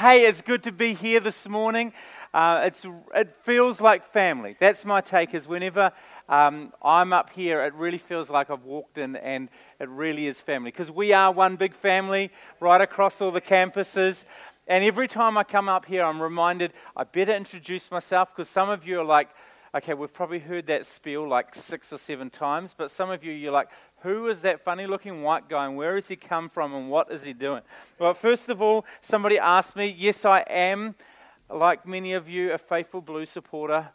Hey, it's good to be here this morning. Uh, it's, it feels like family. That's my take, is whenever um, I'm up here, it really feels like I've walked in and it really is family. Because we are one big family right across all the campuses. And every time I come up here, I'm reminded I better introduce myself because some of you are like, okay, we've probably heard that spiel like six or seven times, but some of you, you're like, who is that funny looking white guy and where has he come from and what is he doing? Well, first of all, somebody asked me, yes, I am, like many of you, a faithful blue supporter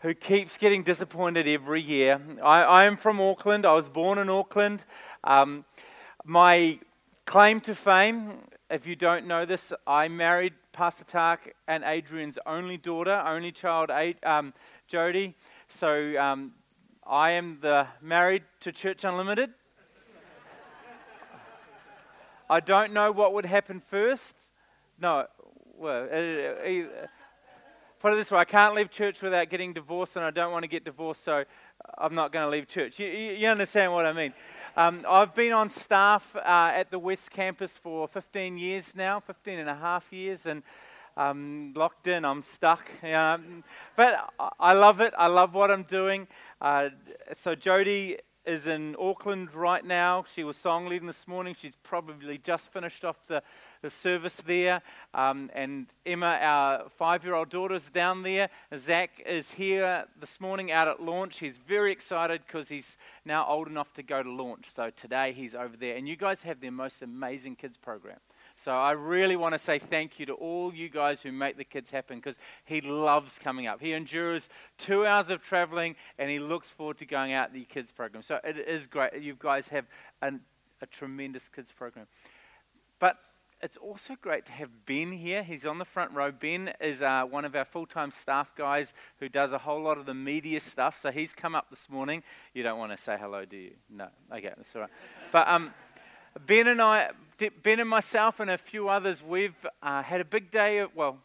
who keeps getting disappointed every year. I, I am from Auckland. I was born in Auckland. Um, my claim to fame, if you don't know this, I married Pastor Tak and Adrienne's only daughter, only child, um, Jody. So um, I am the married to Church Unlimited. I don't know what would happen first. No, well, uh, uh, put it this way I can't leave church without getting divorced, and I don't want to get divorced, so I'm not going to leave church. You, you understand what I mean? Um, I've been on staff uh, at the West Campus for 15 years now, 15 and a half years, and I'm locked in, I'm stuck. but I love it. I love what I'm doing. Uh, so Jody is in Auckland right now. She was song leading this morning. She's probably just finished off the, the service there. Um, and Emma, our five year old daughter, is down there. Zach is here this morning out at launch. He's very excited because he's now old enough to go to launch. So today he's over there. And you guys have the most amazing kids program. So I really want to say thank you to all you guys who make the kids happen because he loves coming up. He endures two hours of traveling and he looks forward to going out the kids program. So it is great. You guys have an, a tremendous kids program. But it's also great to have Ben here. He's on the front row. Ben is uh, one of our full time staff guys who does a whole lot of the media stuff. So he's come up this morning. You don't want to say hello, do you? No. Okay, that's all right. But um, Ben and I, Ben and myself and a few others, we've uh, had a big day, of, well,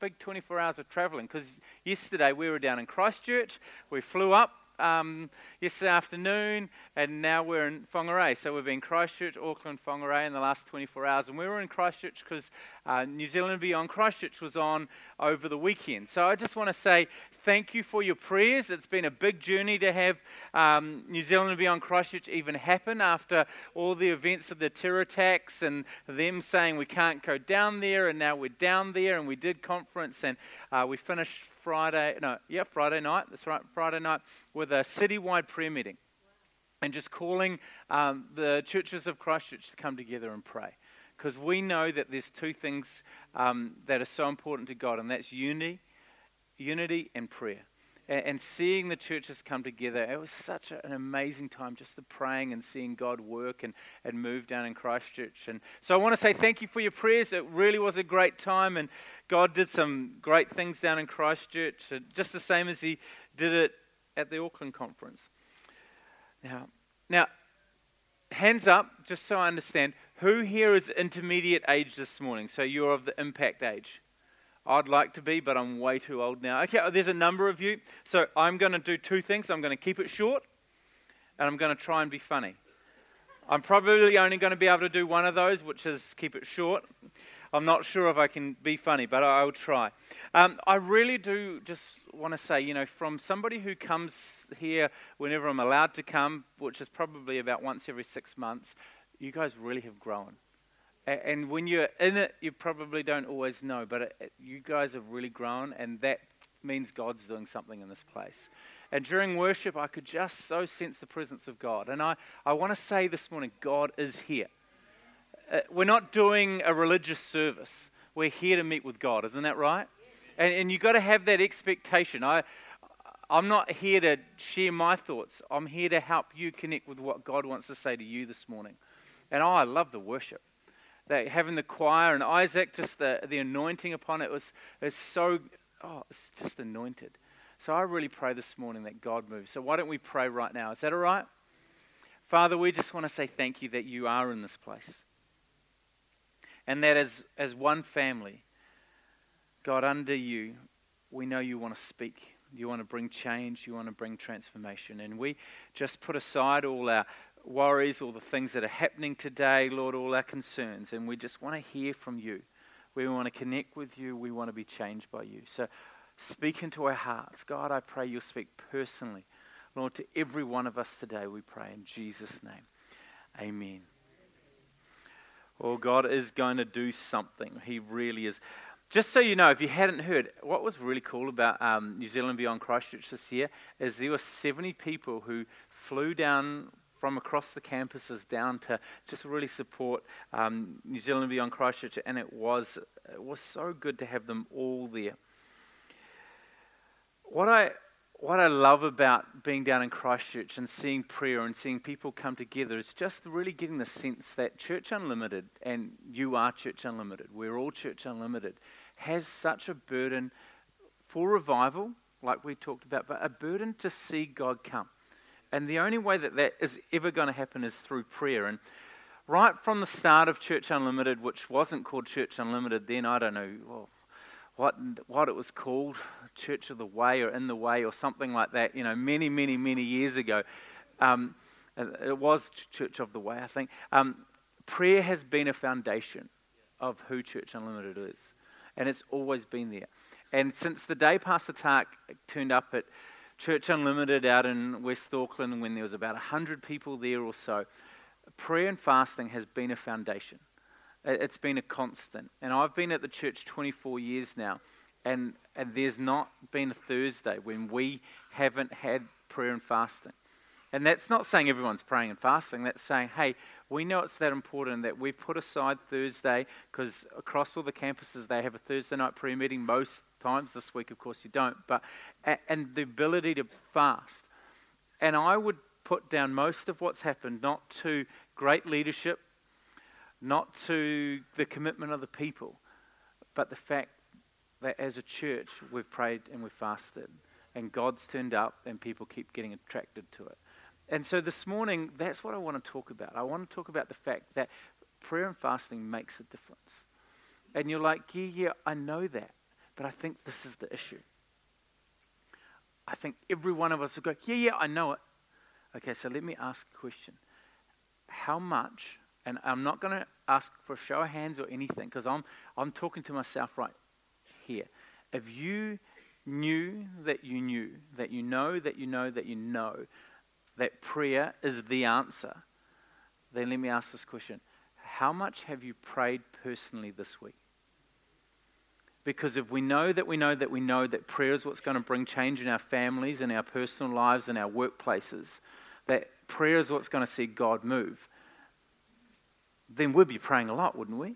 big 24 hours of traveling because yesterday we were down in Christchurch. We flew up um, yesterday afternoon, and now we're in Whangarei. So we've been Christchurch, Auckland, Whangarei in the last 24 hours. And we were in Christchurch because uh, New Zealand Beyond Christchurch was on over the weekend. So I just want to say thank you for your prayers. It's been a big journey to have um, New Zealand Beyond Christchurch even happen after all the events of the terror attacks and them saying we can't go down there, and now we're down there, and we did conference, and uh, we finished Friday, no, yeah, Friday night, that's right, Friday night, with a citywide prayer meeting and just calling um, the churches of Christchurch to come together and pray. Because we know that there's two things um, that are so important to God, and that's unity, unity and prayer. And, and seeing the churches come together, it was such a, an amazing time just the praying and seeing God work and, and move down in Christchurch. And so I want to say thank you for your prayers. It really was a great time, and God did some great things down in Christchurch, just the same as He did it at the Auckland conference. Now, now, hands up, just so I understand, who here is intermediate age this morning? So you're of the impact age. I'd like to be, but I'm way too old now. Okay, there's a number of you. So I'm going to do two things. I'm going to keep it short, and I'm going to try and be funny. I'm probably only going to be able to do one of those, which is keep it short. I'm not sure if I can be funny, but I, will try. Um, I really do just want to say, you know, from somebody who comes here whenever I'm allowed to come, which is probably about once every six months, you guys really have grown. And when you're in it, you probably don't always know, but it, you guys have really grown, and that means God's doing something in this place. And during worship, I could just so sense the presence of God. And I, I want to say this morning, God is here. Uh, we're not doing a religious service. We're here to meet with God. Isn't that right? And, and you've got to have that expectation. I, I'm not here to share my thoughts. I'm here to help you connect with what God wants to say to you this morning. And oh, I love the worship. That having the choir and Isaac, just the, the anointing upon it was, was so, oh, it's just anointed. So I really pray this morning that God moves. So why don't we pray right now? Is that all right? Father, we just want to say thank you that you are in this place. And that as, as one family, God, under you, we know you want to speak. You want to bring change. You want to bring transformation. And we just put aside all our worries, all the things that are happening today, Lord, all our concerns. And we just want to hear from you. We want to connect with you. We want to be changed by you. So speak into our hearts. God, I pray you'll speak personally. Lord, to every one of us today, we pray in Jesus' name. Amen. Well, God is going to do something. He really is. Just so you know, if you hadn't heard, what was really cool about um, New Zealand Beyond Christchurch this year is there were 70 people who flew down from across the campuses down to just really support um, New Zealand Beyond Christchurch, and it was it was so good to have them all there. What I what I love about being down in Christchurch and seeing prayer and seeing people come together is just really getting the sense that Church Unlimited, and you are Church Unlimited, we're all Church Unlimited, has such a burden for revival, like we talked about, but a burden to see God come. And the only way that that is ever going to happen is through prayer. And right from the start of Church Unlimited, which wasn't called Church Unlimited then, I don't know well, what, what it was called, Church of the Way or In the Way or something like that, you know, many, many, many years ago. Um, it was Church of the Way, I think. Um, prayer has been a foundation of who Church Unlimited is. And it's always been there. And since the day Pastor Tak turned up at Church Unlimited out in West Auckland when there was about 100 people there or so, prayer and fasting has been a foundation. It's been a constant. And I've been at the church 24 years now, and, and there's not been a Thursday when we haven't had prayer and fasting. And that's not saying everyone's praying and fasting. That's saying, hey, we know it's that important that we put aside Thursday because across all the campuses they have a Thursday night prayer meeting most times. This week, of course, you don't. But and the ability to fast. And I would put down most of what's happened not to great leadership, not to the commitment of the people, but the fact that as a church we've prayed and we've fasted, and God's turned up, and people keep getting attracted to it. And so this morning, that's what I want to talk about. I want to talk about the fact that prayer and fasting makes a difference. And you're like, yeah, yeah, I know that. But I think this is the issue. I think every one of us will go, yeah, yeah, I know it. Okay, so let me ask a question. How much, and I'm not going to ask for a show of hands or anything, because I'm, I'm talking to myself right here. If you knew that you knew, that you know, that you know, that you know, that prayer is the answer, then let me ask this question How much have you prayed personally this week? Because if we know that we know that we know that prayer is what's going to bring change in our families, in our personal lives, in our workplaces, that prayer is what's going to see God move, then we'd be praying a lot, wouldn't we?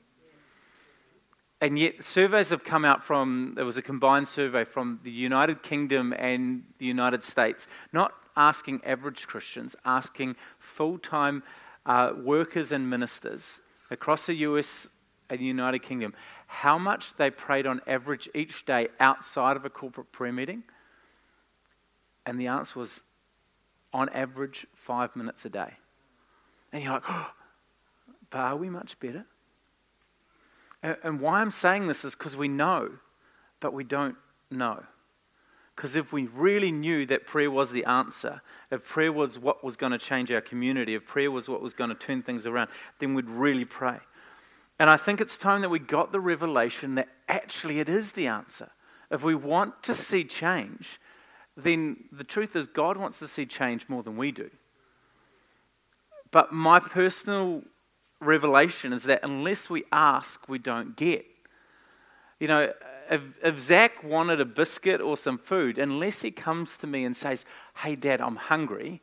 And yet, surveys have come out from, there was a combined survey from the United Kingdom and the United States, not asking average Christians, asking full time uh, workers and ministers across the US and the United Kingdom how much they prayed on average each day outside of a corporate prayer meeting? And the answer was on average five minutes a day. And you're like, oh, but are we much better? And why I'm saying this is because we know, but we don't know. Because if we really knew that prayer was the answer, if prayer was what was going to change our community, if prayer was what was going to turn things around, then we'd really pray. And I think it's time that we got the revelation that actually it is the answer. If we want to see change, then the truth is God wants to see change more than we do. But my personal revelation is that unless we ask, we don't get. You know, if, if Zach wanted a biscuit or some food, unless he comes to me and says, Hey, Dad, I'm hungry,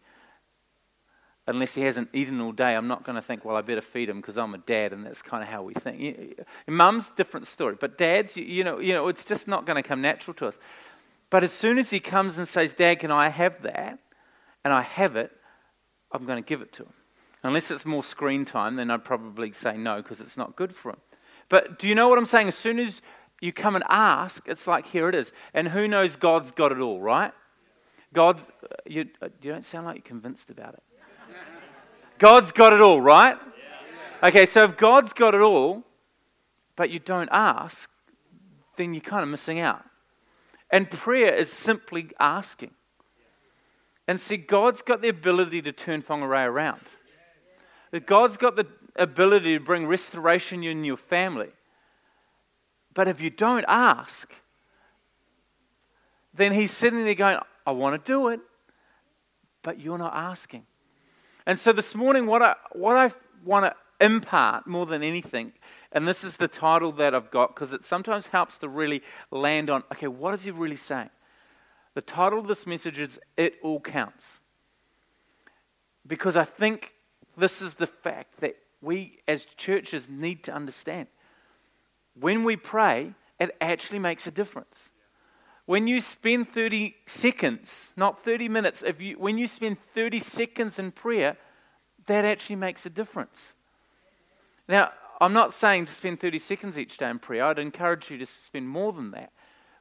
unless he hasn't eaten all day, I'm not going to think, well, I better feed him because I'm a dad, and that's kind of how we think. Mum's different story, but dads, you know, you know, it's just not going to come natural to us. But as soon as he comes and says, Dad, can I have that? And I have it, I'm going to give it to him. Unless it's more screen time, then I'd probably say no because it's not good for him. But do you know what I'm saying? As soon as you come and ask, it's like, here it is. And who knows God's got it all, right? God's, uh, you, uh, you don't sound like you're convinced about it. God's got it all, right? Okay, so if God's got it all, but you don't ask, then you're kind of missing out. And prayer is simply asking. And see, God's got the ability to turn Whangarei around. God's got the ability to bring restoration in your family. But if you don't ask, then he's sitting there going, I want to do it, but you're not asking. And so this morning, what I, what I want to impart more than anything, and this is the title that I've got because it sometimes helps to really land on okay, what is he really saying? The title of this message is It All Counts. Because I think this is the fact that we as churches need to understand. When we pray, it actually makes a difference. When you spend 30 seconds, not 30 minutes, if you, when you spend 30 seconds in prayer, that actually makes a difference. Now, I'm not saying to spend 30 seconds each day in prayer. I'd encourage you to spend more than that.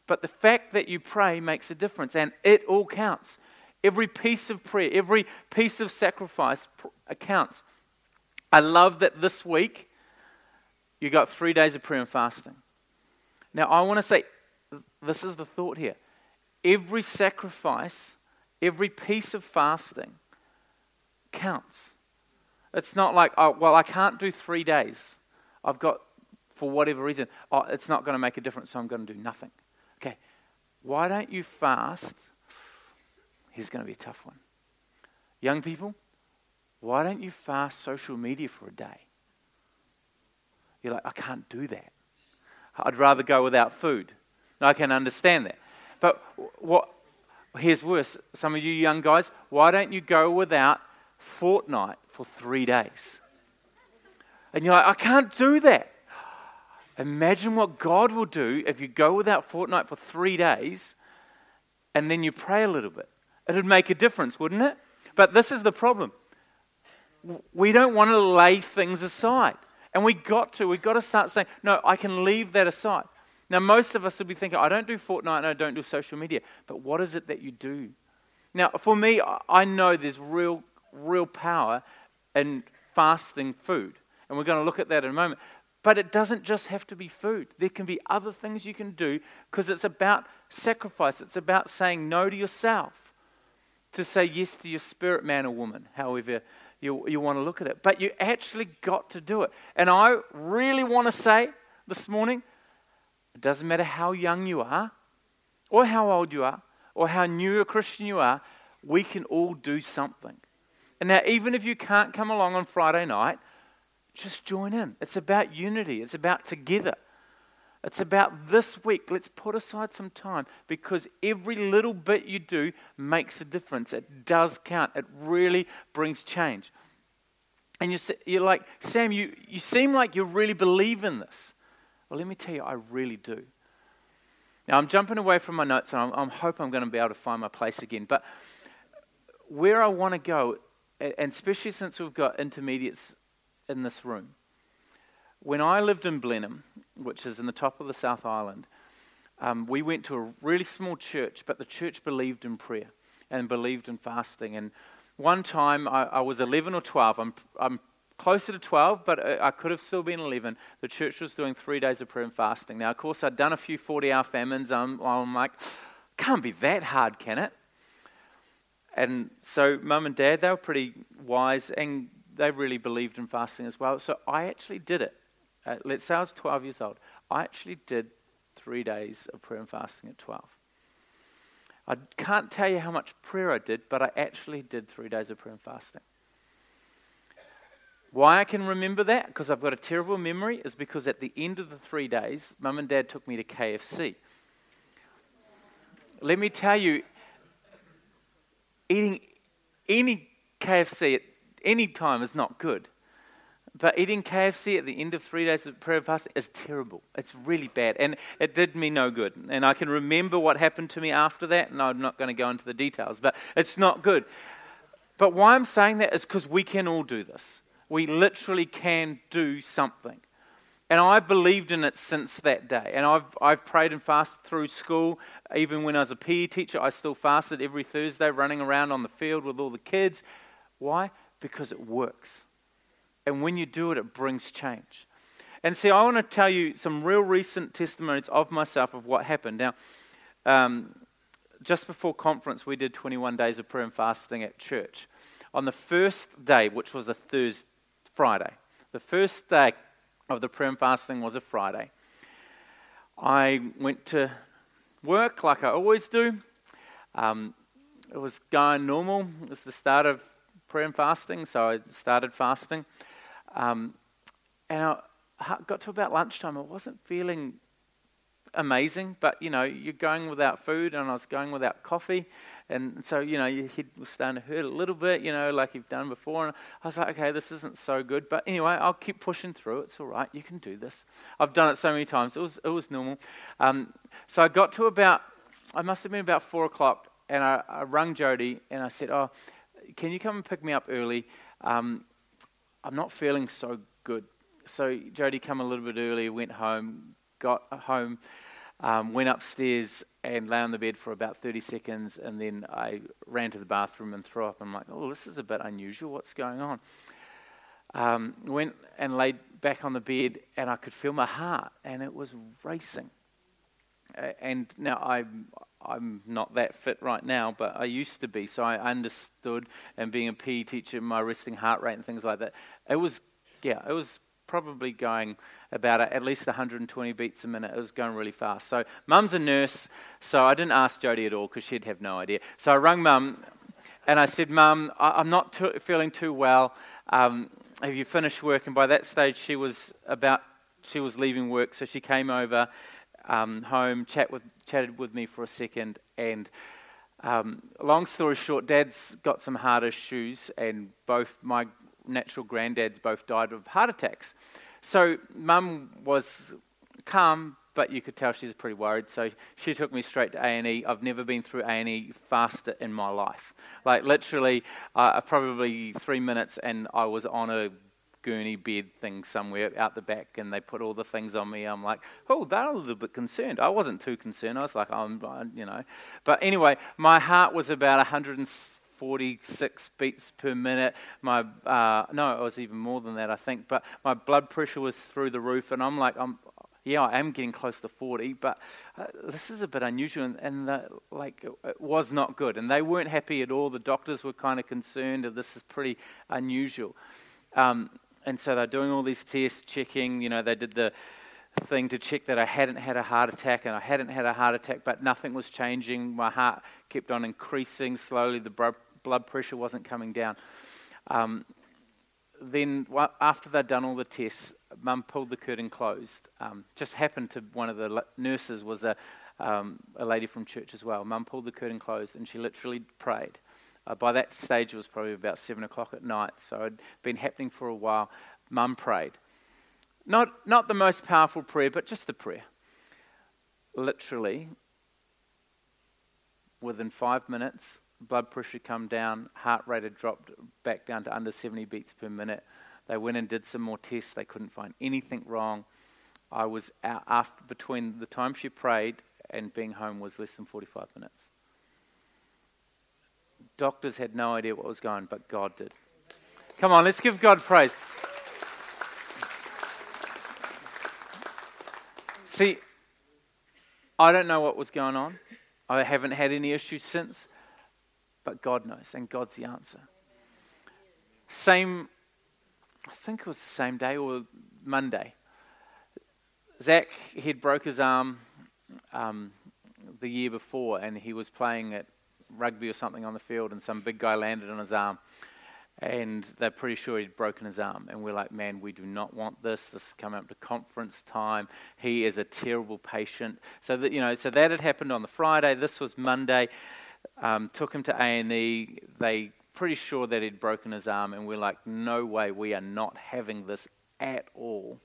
But the fact that you pray makes a difference, and it all counts. Every piece of prayer, every piece of sacrifice uh, counts. I love that this week you got three days of prayer and fasting. Now, I want to say this is the thought here. Every sacrifice, every piece of fasting counts. It's not like, oh, well, I can't do three days. I've got, for whatever reason, oh, it's not going to make a difference, so I'm going to do nothing. Okay, why don't you fast? Here's going to be a tough one. Young people, why don't you fast social media for a day? You're like, I can't do that. I'd rather go without food. I can understand that. But what, here's worse. Some of you young guys, why don't you go without Fortnite for three days? And you're like, I can't do that. Imagine what God will do if you go without Fortnite for three days and then you pray a little bit. It'd make a difference, wouldn't it? But this is the problem. We don't want to lay things aside. And we got to. We've got to start saying, no, I can leave that aside. Now, most of us will be thinking, I don't do Fortnite and I don't do social media. But what is it that you do? Now, for me, I know there's real, real power in fasting food. And we're going to look at that in a moment. But it doesn't just have to be food. There can be other things you can do because it's about sacrifice. It's about saying no to yourself, to say yes to your spirit man or woman, however you, you want to look at it. But you actually got to do it. And I really want to say this morning it doesn't matter how young you are, or how old you are, or how new a Christian you are, we can all do something. And now, even if you can't come along on Friday night, just join in. It's about unity, it's about together. It's about this week. Let's put aside some time because every little bit you do makes a difference. It does count, it really brings change. And you're, like, Sam, you, you seem like you really believe in this. Well, let me tell you, I really do. Now, I'm jumping away from my notes and I'm, I'm hope I'm going to be able to find my place again. But where I want to go, and especially since we've got intermediates in this room, when I lived in Blenheim, which is in the top of the South Island, um, we went to a really small church, but the church believed in prayer and believed in fasting. And one time, I, I was 11 or 12. I'm, I'm closer to 12, but I could have still been 11. The church was doing three days of prayer and fasting. Now, of course, I'd done a few 40 hour famines. I'm, I'm like, can't be that hard, can it? And so, mum and dad, they were pretty wise and they really believed in fasting as well. So, I actually did it. Uh, let's say I was 12 years old. I actually did three days of prayer and fasting at 12. I can't tell you how much prayer I did, but I actually did three days of prayer and fasting. Why I can remember that, because I've got a terrible memory, is because at the end of the three days, mum and dad took me to KFC. Let me tell you, eating any KFC at any time is not good. But eating KFC at the end of three days of prayer fasting is terrible. It's really bad. And it did me no good. And I can remember what happened to me after that, and I'm not going to go into the details, but it's not good. But why I'm saying that is because we can all do this. We literally can do something. And I've believed in it since that day. And I've, I've prayed and fasted through school. Even when I was a PE teacher, I still fasted every Thursday, running around on the field with all the kids. Why? Because it works. And when you do it, it brings change. And see, I want to tell you some real recent testimonies of myself of what happened. Now, um, just before conference, we did 21 days of prayer and fasting at church. On the first day, which was a Thursday, Friday, the first day of the prayer and fasting was a Friday. I went to work like I always do. Um, it was going normal. It was the start of prayer and fasting, so I started fasting. Um, and I got to about lunchtime. I wasn't feeling amazing, but you know, you're going without food, and I was going without coffee, and so you know, your head was starting to hurt a little bit, you know, like you've done before. And I was like, okay, this isn't so good, but anyway, I'll keep pushing through. It's all right. You can do this. I've done it so many times. It was it was normal. Um, so I got to about, I must have been about four o'clock, and I, I rung Jody, and I said, oh, can you come and pick me up early? Um, I'm not feeling so good. So Jody come a little bit early, went home, got home, um, went upstairs and lay on the bed for about 30 seconds, and then I ran to the bathroom and threw up. I'm like, oh, this is a bit unusual. What's going on? Um, went and laid back on the bed, and I could feel my heart, and it was racing. and now I'm, I'm not that fit right now, but I used to be, so I understood. And being a PE teacher, my resting heart rate and things like that, it was, yeah, it was probably going about at least 120 beats a minute. It was going really fast. So, mum's a nurse, so I didn't ask Jody at all because she'd have no idea. So, I rang mum and I said, Mum, I'm not too, feeling too well. Um, have you finished work? And by that stage, she was about, she was leaving work, so she came over um, home, chat with, chatted with me for a second, and um, long story short, Dad's got some heart issues, and both my natural granddads both died of heart attacks. So mum was calm, but you could tell she was pretty worried. So she took me straight to A&E. I've never been through A&E faster in my life. Like literally, uh, probably three minutes, and I was on a gurney bed thing somewhere out the back, and they put all the things on me. I'm like, oh, they're a little bit concerned. I wasn't too concerned. I was like, I'm, you know. But anyway, my heart was about 100. 46 beats per minute. My uh, no, it was even more than that, I think. But my blood pressure was through the roof, and I'm like, I'm yeah, I am getting close to 40, but uh, this is a bit unusual, and, and the, like it, it, was not good, and they weren't happy at all. The doctors were kind of concerned that this is pretty unusual, um, and so they're doing all these tests, checking. You know, they did the thing to check that I hadn't had a heart attack, and I hadn't had a heart attack, but nothing was changing. My heart kept on increasing slowly. The blood pressure wasn't coming down. Um, then after they'd done all the tests, Mum pulled the curtain closed. Um, just happened to one of the nurses was a, um, a lady from church as well. Mum pulled the curtain closed and she literally prayed. Uh, by that stage, it was probably about seven o'clock at night, so it'd been happening for a while. Mum prayed. Not, not the most powerful prayer, but just the prayer. Literally, within five minutes, blood pressure come down, heart rate had dropped back down to under 70 beats per minute. They went and did some more tests. They couldn't find anything wrong. I was out after between the time she prayed and being home was less than 45 minutes. Doctors had no idea what was going, but God did. Come on, let's give God praise. See, I don't know what was going on. I haven't had any issues since but God knows, and God's the answer. Same, I think it was the same day or Monday. Zach, he'd broke his arm um, the year before, and he was playing at rugby or something on the field, and some big guy landed on his arm. And they're pretty sure he'd broken his arm. And we're like, man, we do not want this. This is coming up to conference time. He is a terrible patient. So that you know, so that had happened on the Friday. This was Monday um, took him to A&E. They pretty sure that he'd broken his arm, and we're like, no way, we are not having this at all.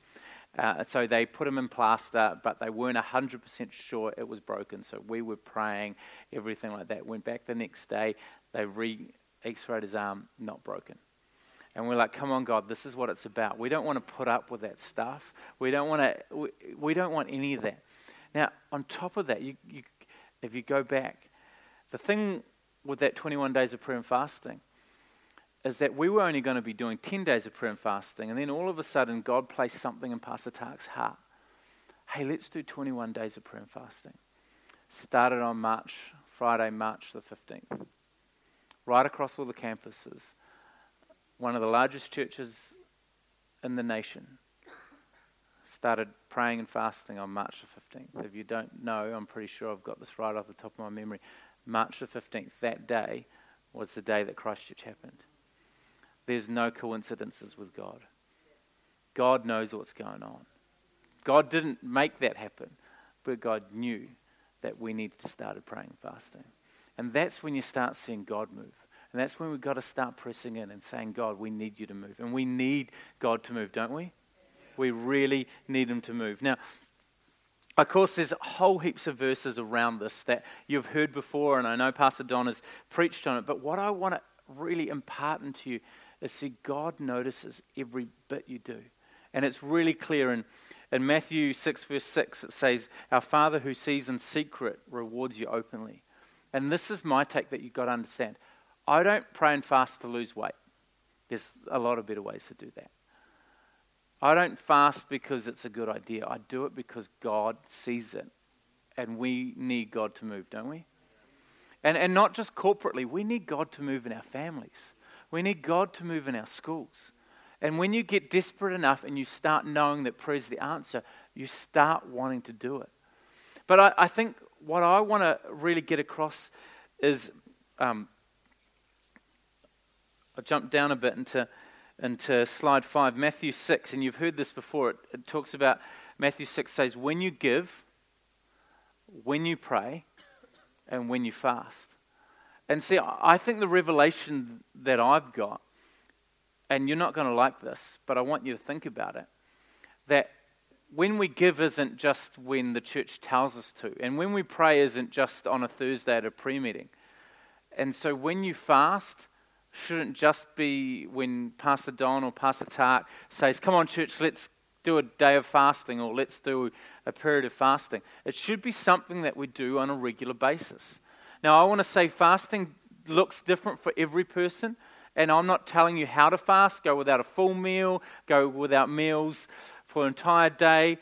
Uh, so they put him in plaster, but they weren't 100% sure it was broken. So we were praying, everything like that. Went back the next day, they re x rayed his arm, not broken. And we're like, come on, God, this is what it's about. We don't want to put up with that stuff. We don't want to. We, we don't want any of that. Now, on top of that, you, you, if you go back, the thing with that 21 days of prayer and fasting is that we were only going to be doing 10 days of prayer and fasting, and then all of a sudden, God placed something in Pastor Tak's heart. Hey, let's do 21 days of prayer and fasting. Started on March, Friday, March the 15th. Right across all the campuses. One of the largest churches in the nation started praying and fasting on March the 15th. If you don't know, I'm pretty sure I've got this right off the top of my memory. March the 15th, that day was the day that Christchurch happened. There's no coincidences with God. God knows what's going on. God didn't make that happen, but God knew that we needed to start praying fasting. And that's when you start seeing God move. And that's when we've got to start pressing in and saying, God, we need you to move. And we need God to move, don't we? We really need Him to move. Now, of course, there's whole heaps of verses around this that you've heard before, and I know Pastor Don has preached on it. But what I want to really impart into you is see, God notices every bit you do. And it's really clear in, in Matthew 6, verse 6, it says, Our Father who sees in secret rewards you openly. And this is my take that you've got to understand. I don't pray and fast to lose weight. There's a lot of better ways to do that. I don't fast because it's a good idea. I do it because God sees it. And we need God to move, don't we? And, and not just corporately, we need God to move in our families. We need God to move in our schools. And when you get desperate enough and you start knowing that prayer is the answer, you start wanting to do it. But I, I think what I want to really get across is um, I'll jump down a bit into, into slide 5, Matthew 6, and you've heard this before. It, it talks about, Matthew 6 says, when you give, when you pray, and when you fast. And see, I think the revelation that I've got, and you're not going to like this, but I want you to think about it, that when we give isn't just when the church tells us to, and when we pray isn't just on a Thursday at a pre meeting. And so when you fast, shouldn't just be when Pastor Don or Pastor Tak says, Come on, church, let's do a day of fasting or let's do a period of fasting. It should be something that we do on a regular basis. Now, I want to say fasting looks different for every person, and I'm not telling you how to fast. Go without a full meal, go without meals for an entire day.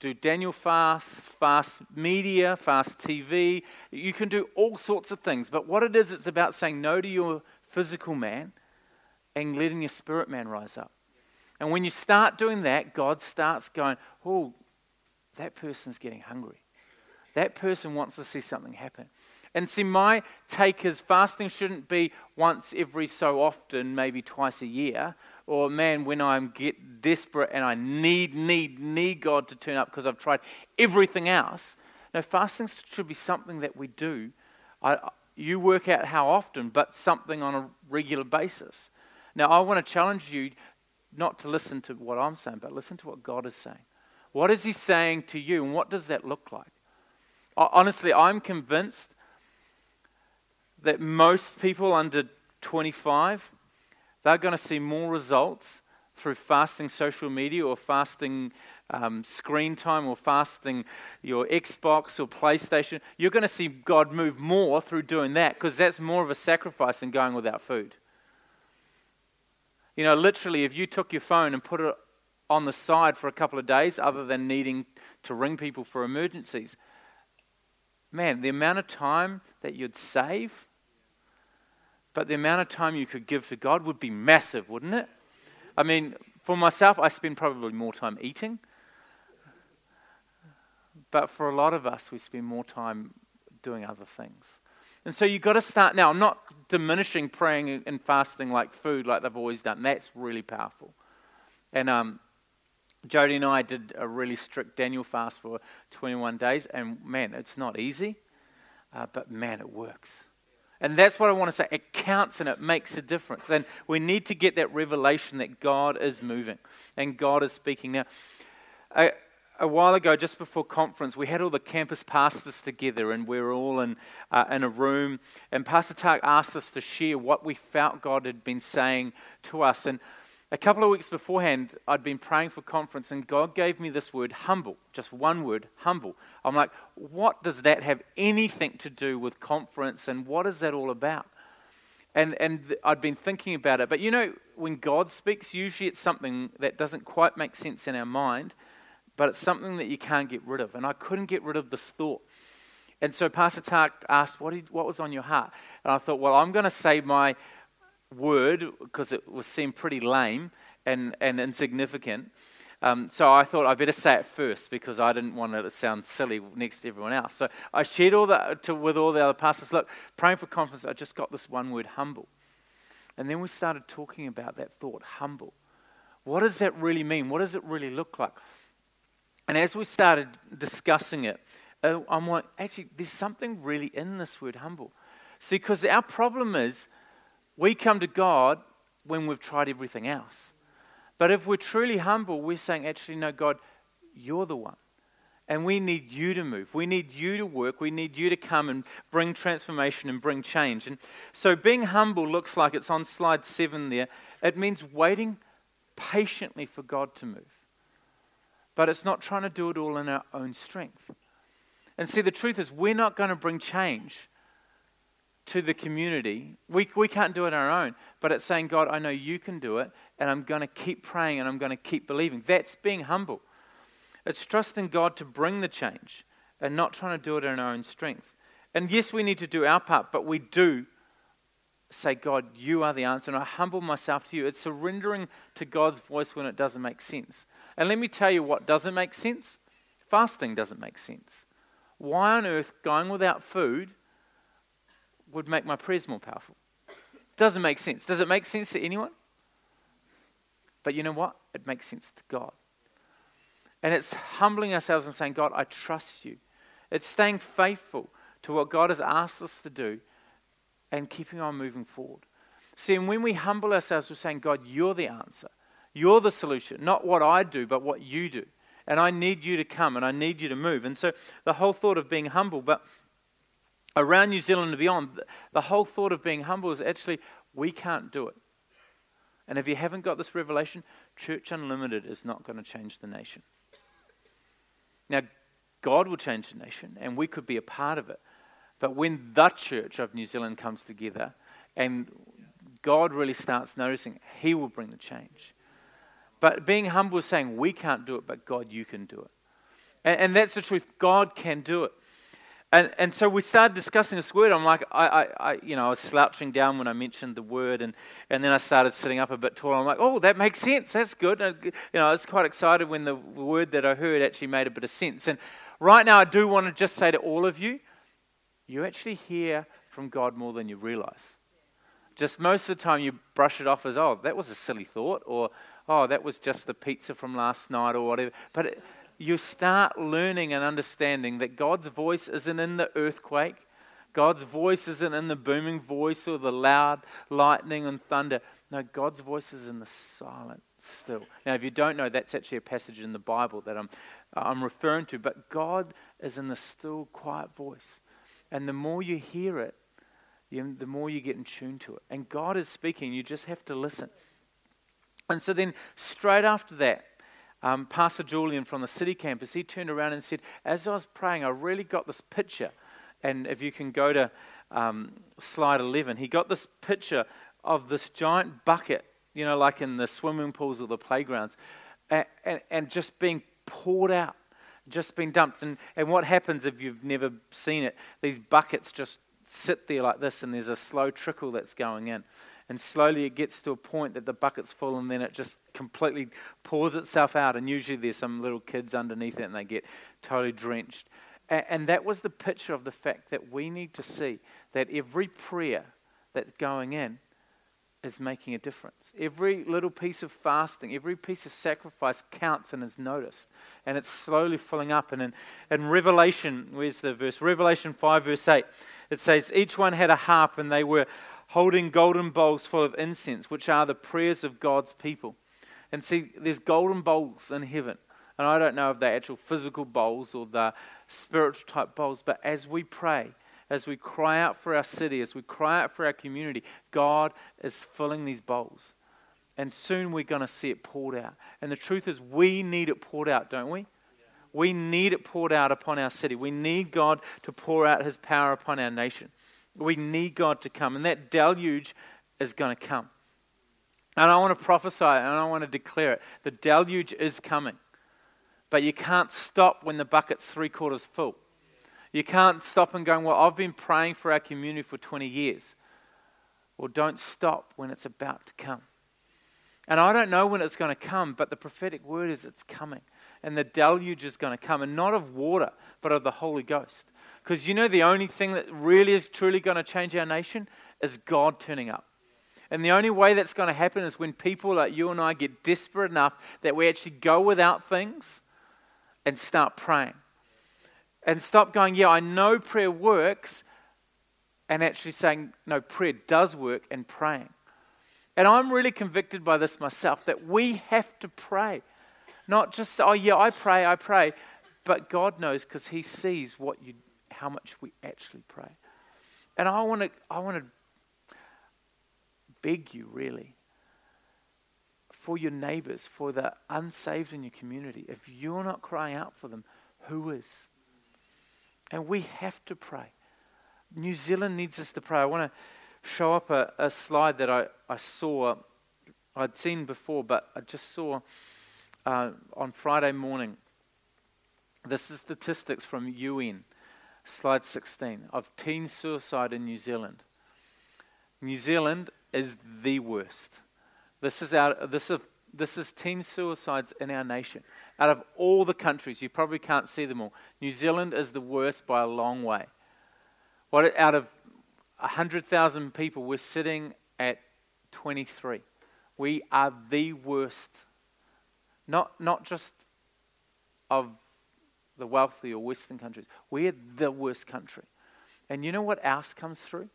Do Daniel fasts, fast media, fast TV. You can do all sorts of things. But what it is, it's about saying no to your physical man and letting your spirit man rise up. And when you start doing that, God starts going, oh, that person's getting hungry. That person wants to see something happen. And see, my take is fasting shouldn't be once every so often, maybe twice a year, or man, when I get desperate and I need, need, need God to turn up because I've tried everything else. No, fasting should be something that we do. I, you work out how often, but something on a regular basis. Now, I want to challenge you not to listen to what I'm saying, but listen to what God is saying. What is He saying to you, and what does that look like? Honestly, I'm convinced that most people under 25 they're going to see more results through fasting social media or fasting um, screen time or fasting your Xbox or PlayStation. You're going to see God move more through doing that because that's more of a sacrifice than going without food. You know, literally, if you took your phone and put it on the side for a couple of days, other than needing to ring people for emergencies, man, the amount of time that you'd save but the amount of time you could give to God would be massive, wouldn't it? I mean, for myself, I spend probably more time eating. But for a lot of us, we spend more time doing other things. And so you've got to start now. I'm not diminishing praying and fasting like food, like they've always done. That's really powerful. And um, Jody and I did a really strict Daniel fast for 21 days. And man, it's not easy, uh, but man, it works. And that's what I want to say. It counts and it makes a difference. And we need to get that revelation that God is moving and God is speaking. Now, a, a while ago, just before conference, we had all the campus pastors together and we were all in, uh, in a room. And Pastor Tak asked us to share what we felt God had been saying to us. And a couple of weeks beforehand, I'd been praying for conference, and God gave me this word, humble. Just one word, humble. I'm like, what does that have anything to do with conference, and what is that all about? And, and I'd been thinking about it. But you know, when God speaks, usually it's something that doesn't quite make sense in our mind, but it's something that you can't get rid of. And I couldn't get rid of this thought. And so Pastor Tak asked, what, did, what was on your heart? And I thought, well, I'm going to say my word because it was seemed pretty lame, and, and insignificant. Um, so I thought I better say it first because I didn't want it to sound silly next to everyone else. So I shared all that to, with all the other pastors. Look, praying for conference, I just got this one word, humble. And then we started talking about that thought, humble. What does that really mean? What does it really look like? And as we started discussing it, uh, I'm like, actually, there's something really in this word humble. See, because our problem is we come to God when we've tried everything else. But if we're truly humble, we're saying, actually, no, God, you're the one. And we need you to move. We need you to work. We need you to come and bring transformation and bring change. And so being humble looks like it's on slide seven there. It means waiting patiently for God to move. But it's not trying to do it all in our own strength. And see, the truth is, we're not going to bring change to the community. We, we can't do it on our own, but it's saying, God, I know you can do it, and I'm going to keep praying and I'm going to keep believing. That's being humble. It's trusting God to bring the change and not trying to do it in our own strength. And yes, we need to do our part, but we do say, God, you are the answer, and I humble myself to you. It's surrendering to God's voice when it doesn't make sense. And let me tell you what doesn't make sense fasting doesn't make sense. Why on earth going without food would make my prayers more powerful. Doesn't make sense. Does it make sense to anyone? But you know what? It makes sense to God. And it's humbling ourselves and saying, God, I trust you. It's staying faithful to what God has asked us to do and keeping on moving forward. See, and when we humble ourselves, we're saying, God, you're the answer. You're the solution. Not what I do, but what you do. And I need you to come and I need you to move. And so the whole thought of being humble, but around New Zealand and beyond, the whole thought of being humble is actually we can't do it. And if you haven't got this revelation, Church Unlimited is not going to change the nation. Now, God will change the nation, and we could be a part of it. But when the church of New Zealand comes together and God really starts noticing, He will bring the change. But being humble is saying, we can't do it, but God, you can do it. And, and that's the truth. God can do it. And, and so we started discussing this word. I'm like, I, I, I, you know, I was slouching down when I mentioned the word, and, and then I started sitting up a bit taller. I'm like, oh, that makes sense. That's good. And, you know, I was quite excited when the word that I heard actually made a bit of sense. And right now, I do want to just say to all of you, you actually hear from God more than you realize. Just most of the time, you brush it off as, oh, that was a silly thought, or oh, that was just the pizza from last night, or whatever. But it, you start learning and understanding that God's voice isn't in the earthquake, God's voice isn't in the booming voice or the loud lightning and thunder. No, God's voice is in the silent still. Now, if you don't know, that's actually a passage in the Bible that I'm, I'm referring to, but God is in the still, quiet voice. And the more you hear it, you, the more you get in tune to it. And God is speaking, you just have to listen. And so then, straight after that, um, Pastor Julian from the city campus, he turned around and said, As I was praying, I really got this picture. And if you can go to um, slide 11, he got this picture of this giant bucket, you know, like in the swimming pools or the playgrounds, and, and, and just being poured out, just being dumped. And, and what happens if you've never seen it? These buckets just sit there like this, and there's a slow trickle that's going in. And slowly it gets to a point that the bucket's full and then it just completely pours itself out. And usually there's some little kids underneath it and they get totally drenched. And that was the picture of the fact that we need to see that every prayer that's going in is making a difference. Every little piece of fasting, every piece of sacrifice counts and is noticed. And it's slowly filling up. And in, in Revelation, where's the verse? Revelation 5, verse 8, it says, Each one had a harp and they were holding golden bowls full of incense, which are the prayers of God's people. And see, there's golden bowls in heaven. And I don't know if they're actual physical bowls or the spiritual type bowls, but as we pray, as we cry out for our city, as we cry out for our community, God is filling these bowls. And soon we're going to see it poured out. And the truth is, we need it poured out, don't we? We need it poured out upon our city. We need God to pour out his power upon our nation. We need God to come, and that deluge is going to come. And I want to prophesy and I want to declare it. The deluge is coming. But you can't stop when the bucket's three quarters full. You can't stop and go, Well, I've been praying for our community for 20 years. Well, don't stop when it's about to come. And I don't know when it's going to come, but the prophetic word is it's coming. And the deluge is going to come, and not of water, but of the Holy Ghost. Because you know, the only thing that really is truly going to change our nation is God turning up. And the only way that's going to happen is when people like you and I get desperate enough that we actually go without things and start praying. And stop going, yeah, I know prayer works, and actually saying, no, prayer does work and praying. And I'm really convicted by this myself that we have to pray. Not just, oh, yeah, I pray, I pray. But God knows because He sees what you, how much we actually pray. And I want to, I want to beg you, really, for your neighbors, for the unsaved in your community. If you're not crying out for them, who is? And we have to pray. New Zealand needs us to pray. I want to show up a, a slide that I, I saw, I'd seen before, but I just saw uh, on Friday morning. This is statistics from UN, slide 16, of teen suicide in New Zealand. New Zealand is the worst. This is, out, this, is, this is teen suicides in our nation. Out of all the countries, you probably can't see them all. New Zealand is the worst by a long way. What, out of 100,000 people, we're sitting at 23. We are the worst. Not, not just of the wealthy or Western countries. We're the worst country. And you know what else comes through?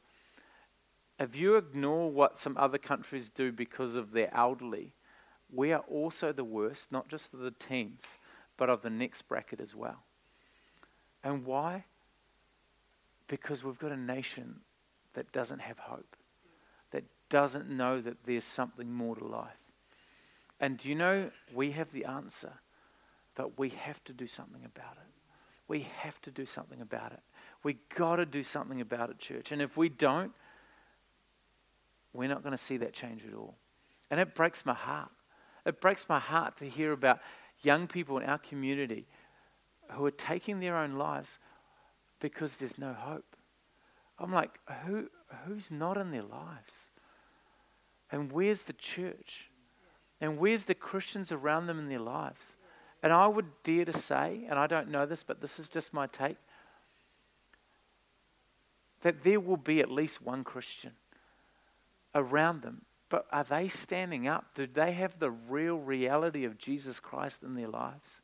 if you ignore what some other countries do because of their elderly, we are also the worst, not just of the teens, but of the next bracket as well. And why? Because we've got a nation that doesn't have hope, that doesn't know that there's something more to life. And do you know, we have the answer, but we have to do something about it. We have to do something about it. We got to do something about it, church. And if we don't, we're not going to see that change at all. And it breaks my heart. It breaks my heart to hear about young people in our community who are taking their own lives because there's no hope. I'm like, who, who's not in their lives? And where's the church? And where's the Christians around them in their lives? And I would dare to say, and I don't know this, but this is just my take, that there will be at least one Christian around them. But are they standing up? Do they have the real reality of Jesus Christ in their lives?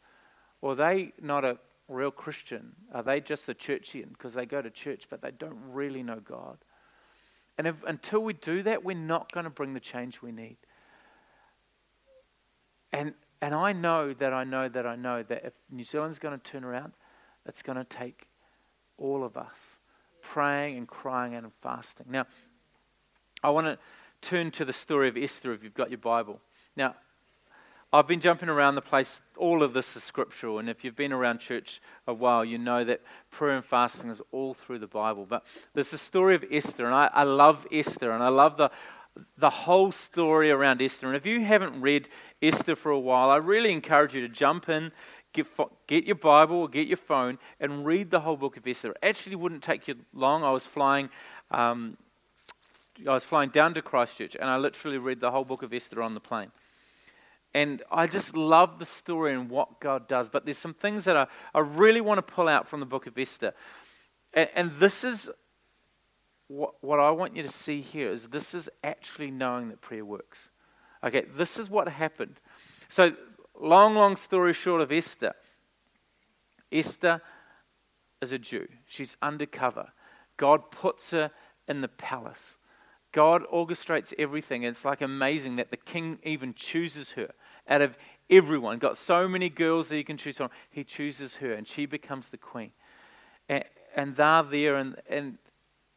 Or are they not a real Christian? Are they just a churchian because they go to church but they don't really know God? And if, until we do that, we're not going to bring the change we need. And, and I know that I know that I know that if New Zealand's going to turn around, it's going to take all of us praying and crying and fasting. Now, I want to turn to the story of Esther if you've got your Bible. Now, I've been jumping around the place. All of this is scriptural. And if you've been around church a while, you know that prayer and fasting is all through the Bible. But there's the story of Esther. And I, I love Esther. And I love the, the whole story around Esther. And if you haven't read Esther for a while, I really encourage you to jump in, get, get your Bible or get your phone, and read the whole book of Esther. It actually wouldn't take you long. I was flying. Um, I was flying down to Christchurch and I literally read the whole book of Esther on the plane. And I just love the story and what God does. But there's some things that I, I really want to pull out from the book of Esther. And, and this is what, what I want you to see here is this is actually knowing that prayer works. Okay, this is what happened. So, long, long story short of Esther, Esther is a Jew. She's undercover. God puts her in the palace. God orchestrates everything. It's like amazing that the king even chooses her out of everyone. Got so many girls that he can choose from. He chooses her, and she becomes the queen. And, and they're there, and, and,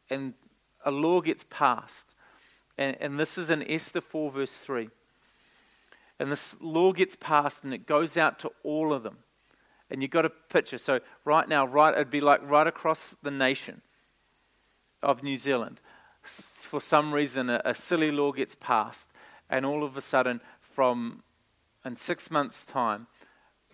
and a law gets passed. And, and this is in Esther 4, verse 3. And this law gets passed, and it goes out to all of them. And you've got a picture. So, right now, right, it'd be like right across the nation of New Zealand for some reason, a, a silly law gets passed, and all of a sudden, from in six months' time,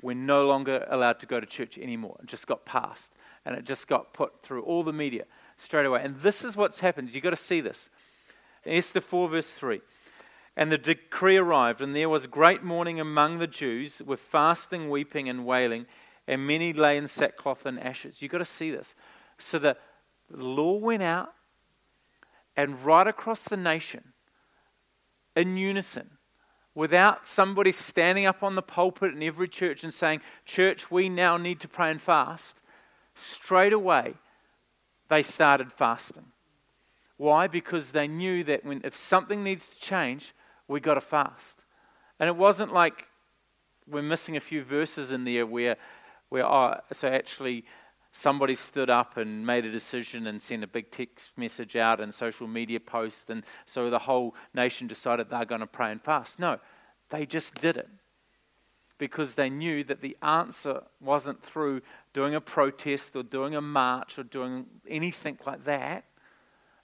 we're no longer allowed to go to church anymore. It just got passed, and it just got put through all the media straight away. And this is what's happened. You've got to see this. In Esther 4, verse 3. And the decree arrived, and there was great mourning among the Jews, with fasting, weeping, and wailing, and many lay in sackcloth and ashes. You've got to see this. So the law went out, and right across the nation, in unison, without somebody standing up on the pulpit in every church and saying, Church, we now need to pray and fast, straight away they started fasting. Why? Because they knew that when, if something needs to change, we got to fast. And it wasn't like we're missing a few verses in there where, where oh, so actually somebody stood up and made a decision and sent a big text message out and social media post, and so the whole nation decided they're going to pray and fast. No, they just did it because they knew that the answer wasn't through doing a protest or doing a march or doing anything like that.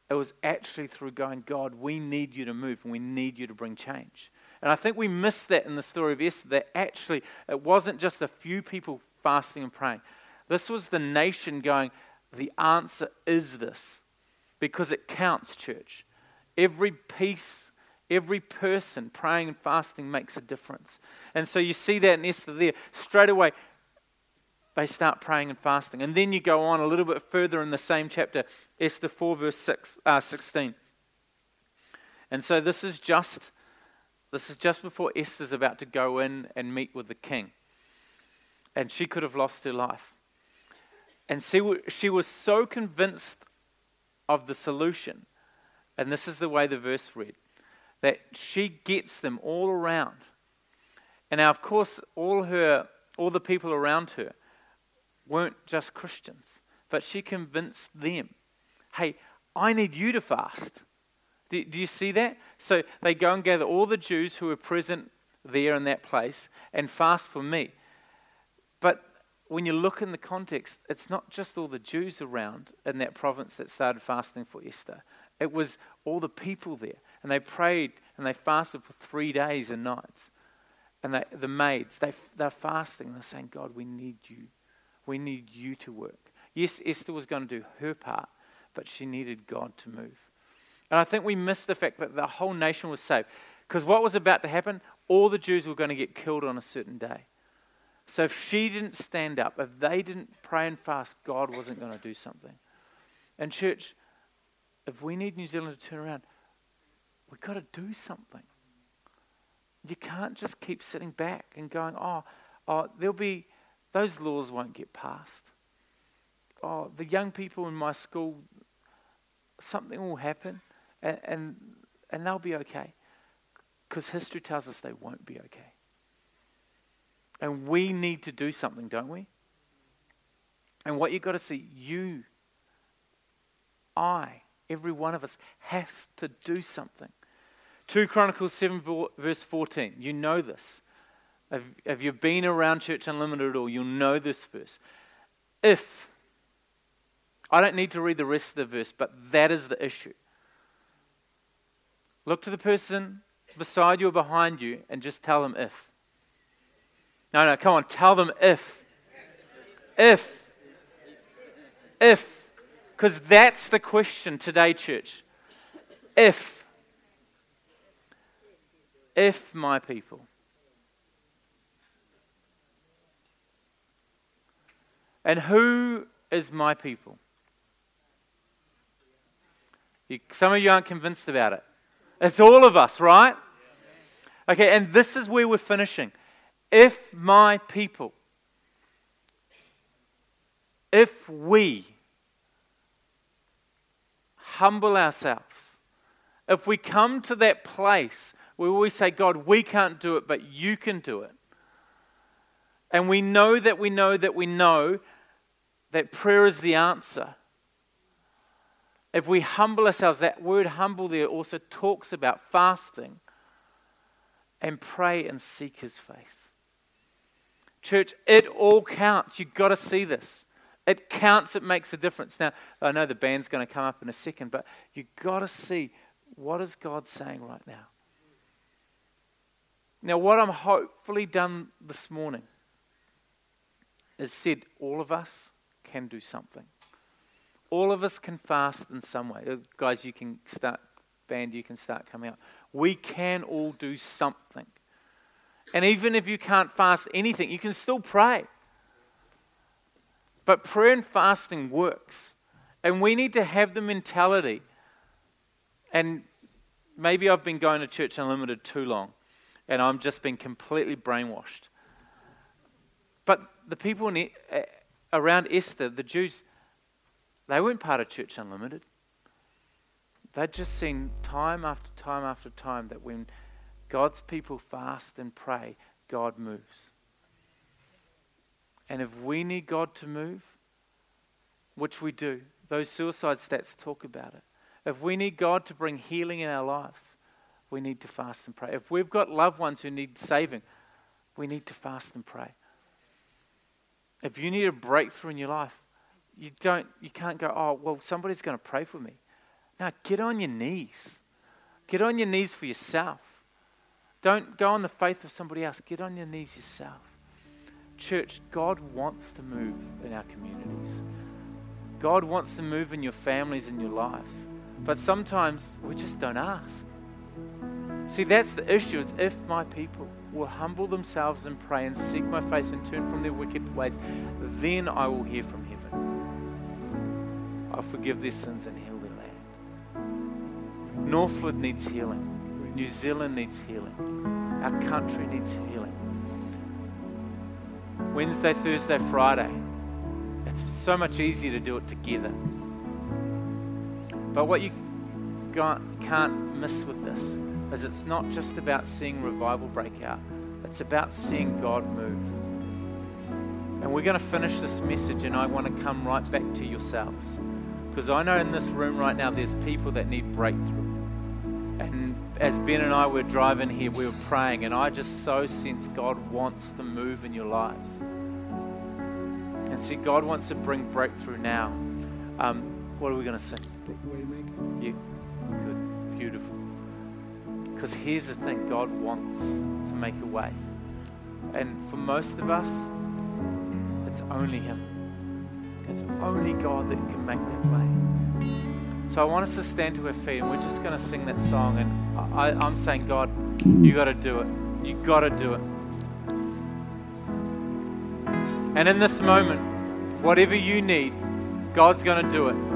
It was actually through going, God, we need you to move and we need you to bring change. And I think we miss that in the story of Esther, that actually it wasn't just a few people fasting and praying. This was the nation going, the answer is this. Because it counts, church. Every piece, every person praying and fasting makes a difference. And so you see that in Esther there. Straight away, they start praying and fasting. And then you go on a little bit further in the same chapter, Esther 4, verse 6, uh, 16. And so this is just this is just before Esther's about to go in and meet with the king. And she could have lost her life. And she, she was so convinced of the solution, and this is the way the verse read, that she gets them all around. And now, of course, all her, all the people around her weren't just Christians, but she convinced them hey, I need you to fast. Do, do, you see that? So they go and gather all the Jews who were present there in that place and fast for me. But when you look in the context, it's not just all the Jews around in that province that started fasting for Esther. It was all the people there. And they prayed and they fasted for three days and nights. And they, the maids, they, they're fasting. They're saying, God, we need you. We need you to work. Yes, Esther was going to do her part, but she needed God to move. And I think we missed the fact that the whole nation was saved. Because what was about to happen? All the Jews were going to get killed on a certain day. So if she didn't stand up, if they didn't pray and fast, God wasn't going to do something. And, church, if we need New Zealand to turn around, we've got to do something. You can't just keep sitting back and going, oh, oh there'll be those laws won't get passed. Oh, the young people in my school, something will happen and, and, and they'll be okay. Because history tells us they won't be okay. And we need to do something, don't we? And what you've got to see, you, I, every one of us has to do something. 2 Chronicles 7, verse 14. You know this. If you've been around Church Unlimited at all, you'll know this verse. If, I don't need to read the rest of the verse, but that is the issue. Look to the person beside you or behind you and just tell them if. No, no, come on, tell them if. If. If. Because that's the question today, church. If. If my people And who is my people? You, some of you aren't convinced about it. It's all of us, right? Okay, and this is where we're finishing. If my people, if we humble ourselves, if we come to that place where we say, God, we can't do it, but you can do it, and we know that we know that we know that prayer is the answer. If we humble ourselves, that word humble there also talks about fasting and pray and seek his face. Church, it all counts. You've got to see this. It counts, it makes a difference. Now, I know the band's going to come up in a second, but you've got to see what is God saying right now. Now, what I'm hopefully done this morning is said all of us can do something. All of us can fast in some way. Uh, guys, you can start band, you can start coming up. We can all do something. And even if you can't fast anything, you can still pray. But prayer and fasting works. And we need to have the mentality. And maybe I've been going to Church Unlimited too long and I'm just been completely brainwashed. But the people in, around Esther, the Jews, they weren't part of Church Unlimited. They'd just seen time after time after time that when God's people fast and pray, God moves. And if we need God to move, which we do, those suicide stats talk about it. If we need God to bring healing in our lives, we need to fast and pray. If we've got loved ones who need saving, we need to fast and pray. If you need a breakthrough in your life, you don't you can't go, oh well, somebody's going to pray for me. Now get on your knees. Get on your knees for yourself. Don't go on the faith of somebody else. Get on your knees yourself. Church, God wants to move in our communities. God wants to move in your families and your lives. But sometimes we just don't ask. See, that's the issue is if my people will humble themselves and pray and seek my face and turn from their wicked ways, then I will hear from heaven. I'll forgive their sins and heal their land. Northwood needs healing. New Zealand needs healing. Our country needs healing. Wednesday, Thursday, Friday. It's so much easier to do it together. But what you can't miss with this is it's not just about seeing revival break out, it's about seeing God move. And we're going to finish this message, and I want to come right back to yourselves. Because I know in this room right now there's people that need breakthrough. And as Ben and I were driving here, we were praying, and I just so sense God wants to move in your lives. And see, God wants to bring breakthrough now. Um, what are we going to sing? Yeah, good, beautiful. Because here's the thing God wants to make a way. And for most of us, it's only Him. It's only God that can make that way. So I want us to stand to our feet and we're just going to sing that song. And I, I'm saying, God, you got to do it. You got to do it. And in this moment, whatever you need, God's going to do it.